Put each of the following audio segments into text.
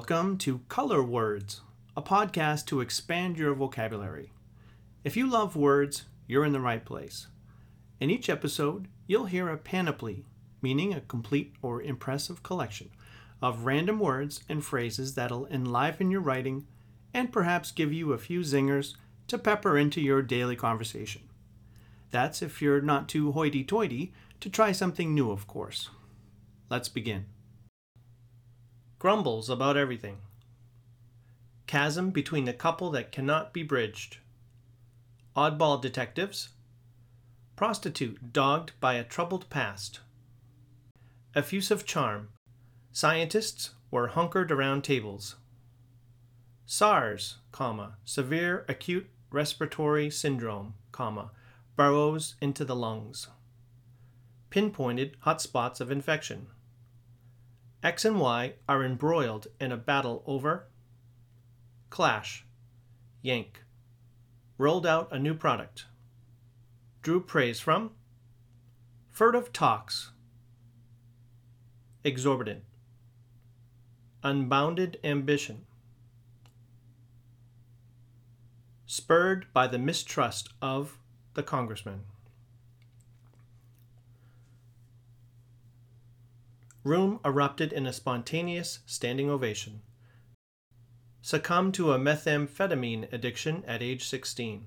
Welcome to Color Words, a podcast to expand your vocabulary. If you love words, you're in the right place. In each episode, you'll hear a panoply, meaning a complete or impressive collection of random words and phrases that'll enliven your writing and perhaps give you a few zingers to pepper into your daily conversation. That's if you're not too hoity toity to try something new, of course. Let's begin grumbles about everything. Chasm between the couple that cannot be bridged. Oddball detectives. Prostitute dogged by a troubled past. Effusive charm. Scientists were hunkered around tables. SARS, comma, severe acute respiratory syndrome, comma, burrows into the lungs. Pinpointed hotspots of infection. X and Y are embroiled in a battle over Clash, Yank, rolled out a new product, drew praise from Furtive talks, exorbitant, unbounded ambition, spurred by the mistrust of the congressman. Room erupted in a spontaneous standing ovation. Succumbed to a methamphetamine addiction at age 16.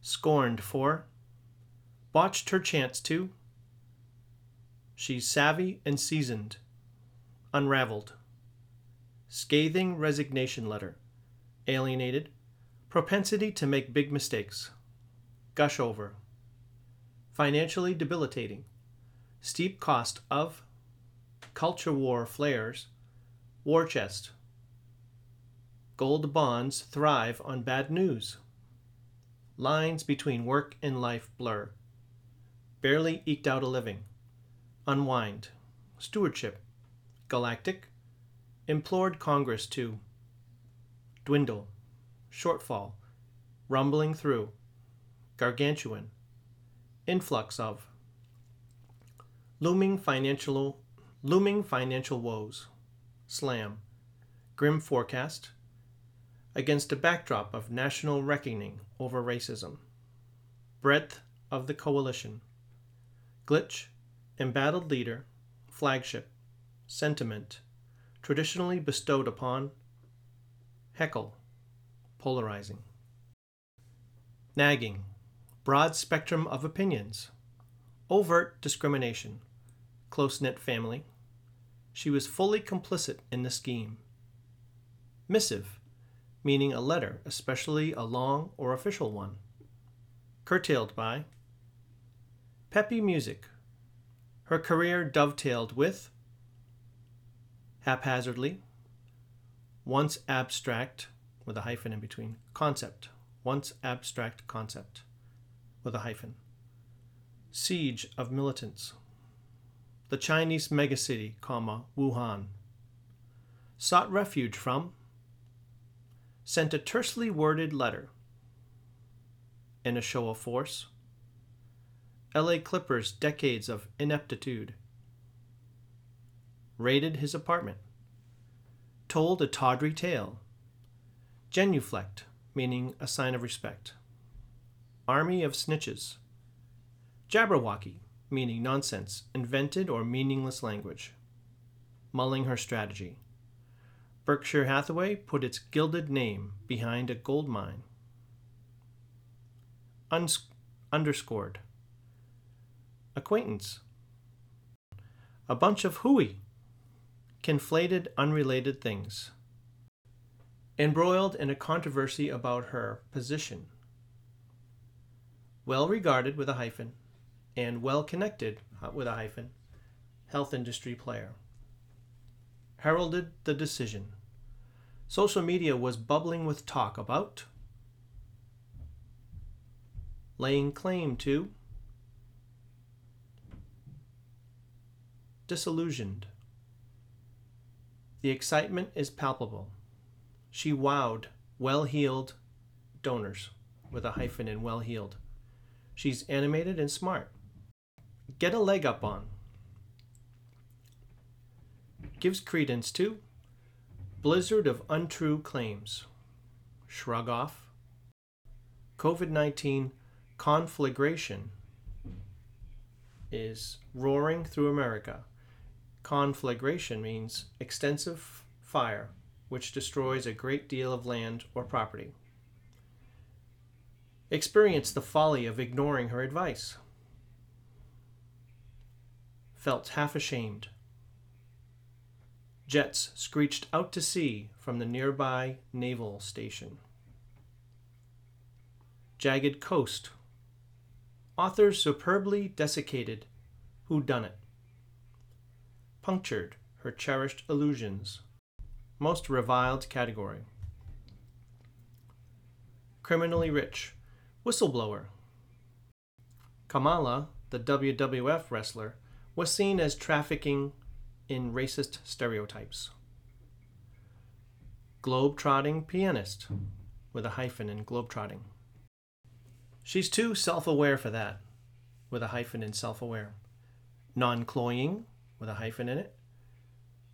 Scorned for. Botched her chance to. She's savvy and seasoned. Unraveled. Scathing resignation letter. Alienated. Propensity to make big mistakes. Gush over. Financially debilitating steep cost of culture war flares, war chest. Gold bonds thrive on bad news. Lines between work and life blur. Barely eked out a living. Unwind. Stewardship. Galactic. Implored Congress to. Dwindle. Shortfall. Rumbling through. Gargantuan. Influx of Looming financial looming financial woes. Slam. Grim forecast against a backdrop of national reckoning over racism. Breadth of the coalition. Glitch, embattled leader, flagship, sentiment, traditionally bestowed upon, heckle, polarizing. Nagging, broad spectrum of opinions, overt discrimination close knit family. She was fully complicit in the scheme. Missive, meaning a letter, especially a long or official one. Curtailed by Peppy music. Her career dovetailed with haphazardly, once abstract, with a hyphen in between, concept, once abstract concept, with a hyphen, siege of militants, the Chinese megacity, comma, Wuhan. Sought refuge from, sent a tersely worded letter. In a show of force, LA Clippers' decades of ineptitude. Raided his apartment. Told a tawdry tale. Genuflect, meaning a sign of respect. Army of snitches. Jabberwocky, meaning nonsense, invented or meaningless language. Mulling her strategy. Berkshire Hathaway put its gilded name behind a gold mine. Uns- underscored. Acquaintance. A bunch of hooey. Conflated, unrelated things. Embroiled in a controversy about her position. Well regarded with a hyphen and well connected, uh, with a hyphen, health industry player. Heralded the decision. Social media was bubbling with talk about laying claim to disillusioned. The excitement is palpable. She wowed well heeled donors with a hyphen in well heeled. She's animated and smart get a leg up on. gives credence to blizzard of untrue claims. Shrug off. COVID 19 conflagration is roaring through America. Conflagration means extensive fire which destroys a great deal of land or property. Experience the folly of ignoring her advice. Felt half ashamed. Jets screeched out to sea from the nearby naval station. Jagged coast. Author superbly desiccated. Who done it? Punctured her cherished illusions. Most reviled category. Criminally rich. Whistleblower. Kamala, the WWF wrestler, was seen as trafficking in racist stereotypes. Globe-trotting pianist, with a hyphen in globe-trotting. She's too self aware for that, with a hyphen in self aware. Non cloying, with a hyphen in it,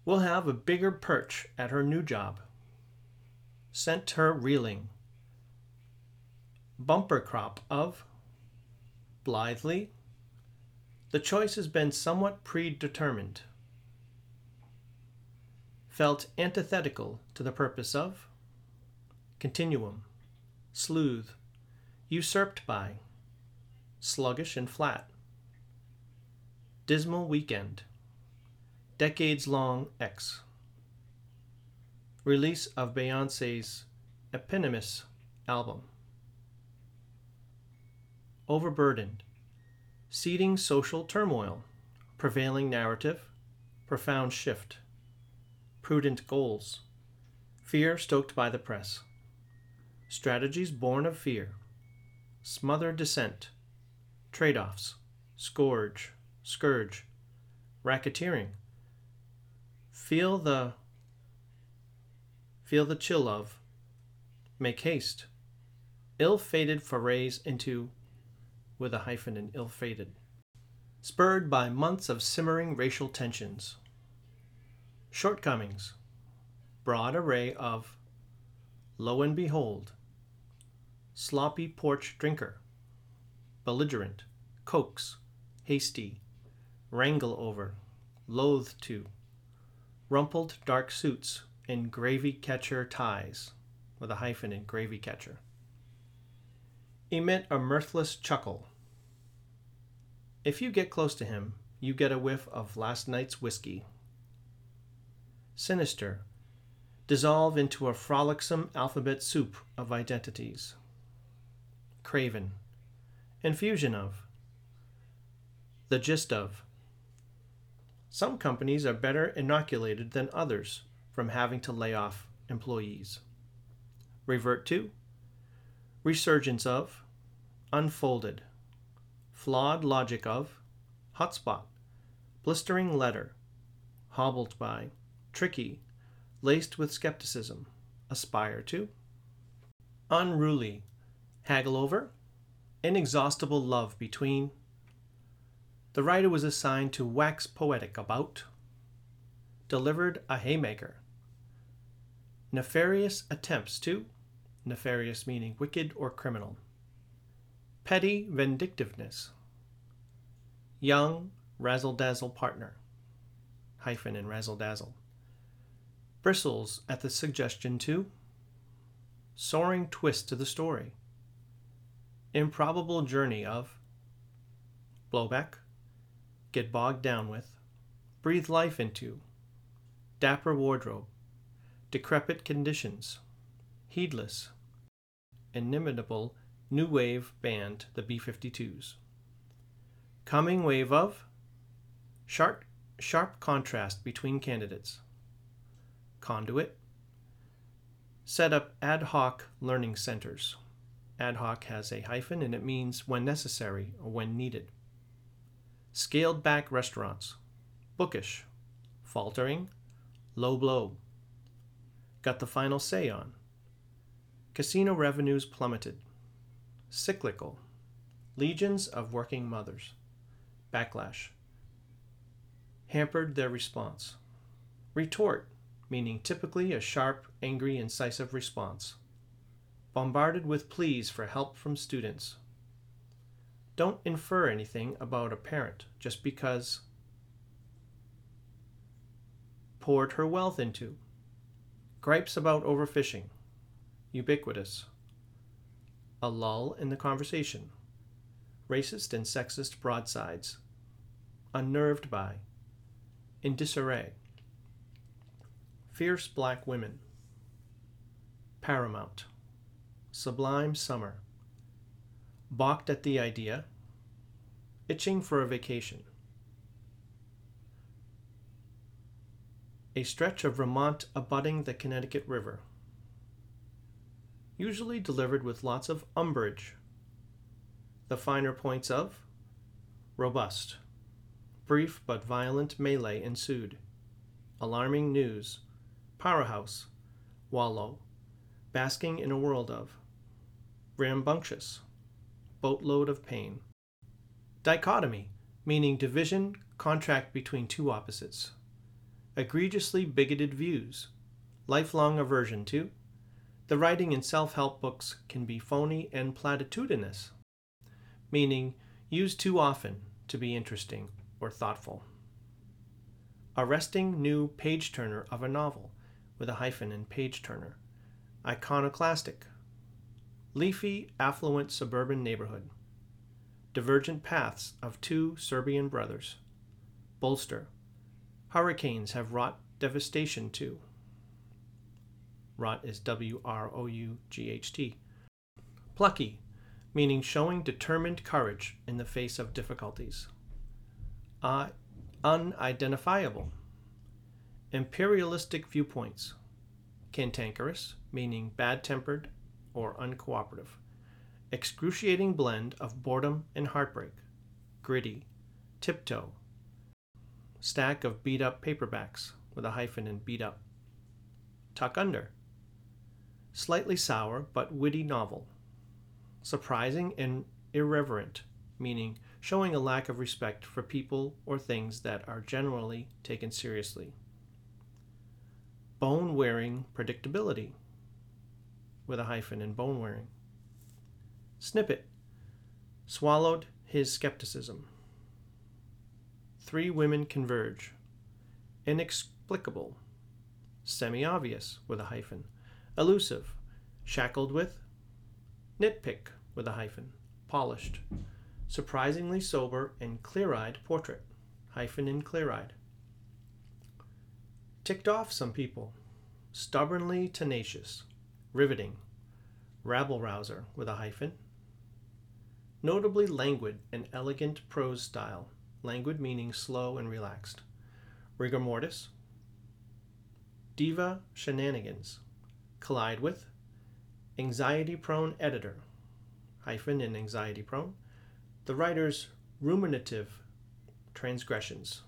will have a bigger perch at her new job. Sent her reeling. Bumper crop of blithely. The choice has been somewhat predetermined. Felt antithetical to the purpose of continuum, sleuth, usurped by, sluggish and flat. Dismal weekend, decades long X. Release of Beyonce's eponymous album. Overburdened, seeding social turmoil, prevailing narrative, profound shift, prudent goals, fear stoked by the press, strategies born of fear. Smother dissent, trade offs, scourge, scourge, racketeering. Feel the feel the chill of. Make haste, ill-fated forays into with a hyphen in ill-fated, spurred by months of simmering racial tensions. Shortcomings, broad array of lo and behold, sloppy porch drinker, belligerent, coax, hasty, wrangle over, loath to, rumpled dark suits and gravy catcher ties, with a hyphen in gravy catcher. Emit a mirthless chuckle. If you get close to him, you get a whiff of last night's whiskey. Sinister. Dissolve into a frolicsome alphabet soup of identities craven. Infusion of. The gist of. Some companies are better inoculated than others from having to lay off employees. Revert to. Resurgence of. Unfolded. Flawed logic of. Hotspot. Blistering letter. Hobbled by. Tricky. Laced with skepticism. Aspire to. Unruly haggle over, inexhaustible love between. The writer was assigned to wax poetic about, delivered a haymaker. Nefarious attempts to, nefarious meaning wicked or criminal. Petty vindictiveness. Young razzle dazzle partner, hyphen in razzle dazzle. Bristles at the suggestion to, soaring twist to the story. Improbable journey of. Blowback, get bogged down with, breathe life into, dapper wardrobe, decrepit conditions, heedless, inimitable new wave band, the B 52s. Coming wave of sharp, sharp contrast between candidates, conduit, set up ad hoc learning centers. Ad hoc has a hyphen and it means when necessary or when needed. Scaled back restaurants. Bookish. Faltering. Low blow. Got the final say on. Casino revenues plummeted. Cyclical. Legions of working mothers. Backlash. Hampered their response. Retort, meaning typically a sharp, angry, incisive response. Bombarded with pleas for help from students. Don't infer anything about a parent just because poured her wealth into. Gripes about overfishing. Ubiquitous. A lull in the conversation. Racist and sexist broadsides. Unnerved by. In disarray. Fierce black women. Paramount. Sublime summer. Balked at the idea. Itching for a vacation. A stretch of Vermont abutting the Connecticut River. Usually delivered with lots of umbrage. The finer points of robust. Brief but violent melee ensued. Alarming news. Powerhouse. Wallow. Basking in a world of. Rambunctious. Boatload of pain. Dichotomy, meaning division, contract between two opposites. Egregiously bigoted views. Lifelong aversion to. The writing in self help books can be phony and platitudinous, meaning used too often to be interesting or thoughtful. Arresting new page turner of a novel, with a hyphen in page turner. Iconoclastic. Leafy, affluent suburban neighborhood. Divergent paths of two Serbian brothers. Bolster. Hurricanes have wrought devastation too. Wrought is W R O U G H T. Plucky, meaning showing determined courage in the face of difficulties. Uh, unidentifiable. Imperialistic viewpoints. Cantankerous, meaning bad tempered or uncooperative. Excruciating blend of boredom and heartbreak. Gritty. Tiptoe. Stack of beat up paperbacks with a hyphen in beat up. Tuck under. Slightly sour but witty novel. Surprising and irreverent, meaning showing a lack of respect for people or things that are generally taken seriously. Bone wearing predictability, with a hyphen in bone wearing. Snippet, swallowed his skepticism. Three women converge. Inexplicable, semi obvious, with a hyphen. Elusive, shackled with. Nitpick, with a hyphen. Polished surprisingly sober and clear eyed portrait, hyphen in clear eyed. Ticked off some people, stubbornly tenacious, riveting, rabble rouser with a hyphen. Notably languid and elegant prose style, languid meaning slow and relaxed. Rigor mortis. Diva shenanigans, collide with. Anxiety prone editor, hyphen in anxiety prone the writer's ruminative transgressions.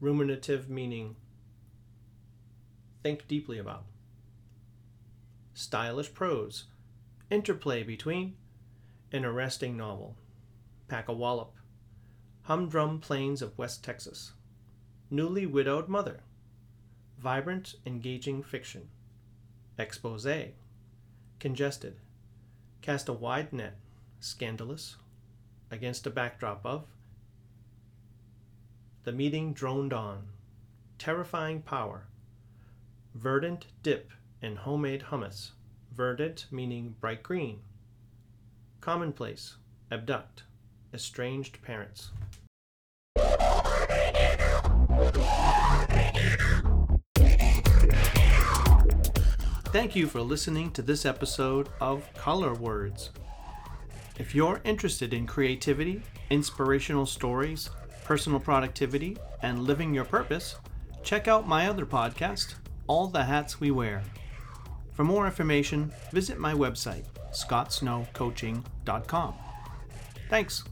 Ruminative meaning think deeply about. Stylish prose, interplay between an arresting novel. Pack a wallop. Humdrum plains of West Texas. Newly widowed mother. Vibrant, engaging fiction. Expose. Congested. Cast a wide net. Scandalous, against a backdrop of the meeting droned on, terrifying power, verdant dip in homemade hummus, verdant meaning bright green, commonplace, abduct, estranged parents. Thank you for listening to this episode of Color Words. If you're interested in creativity, inspirational stories, personal productivity, and living your purpose, check out my other podcast, All the Hats We Wear. For more information, visit my website, scottsnowcoaching.com. Thanks.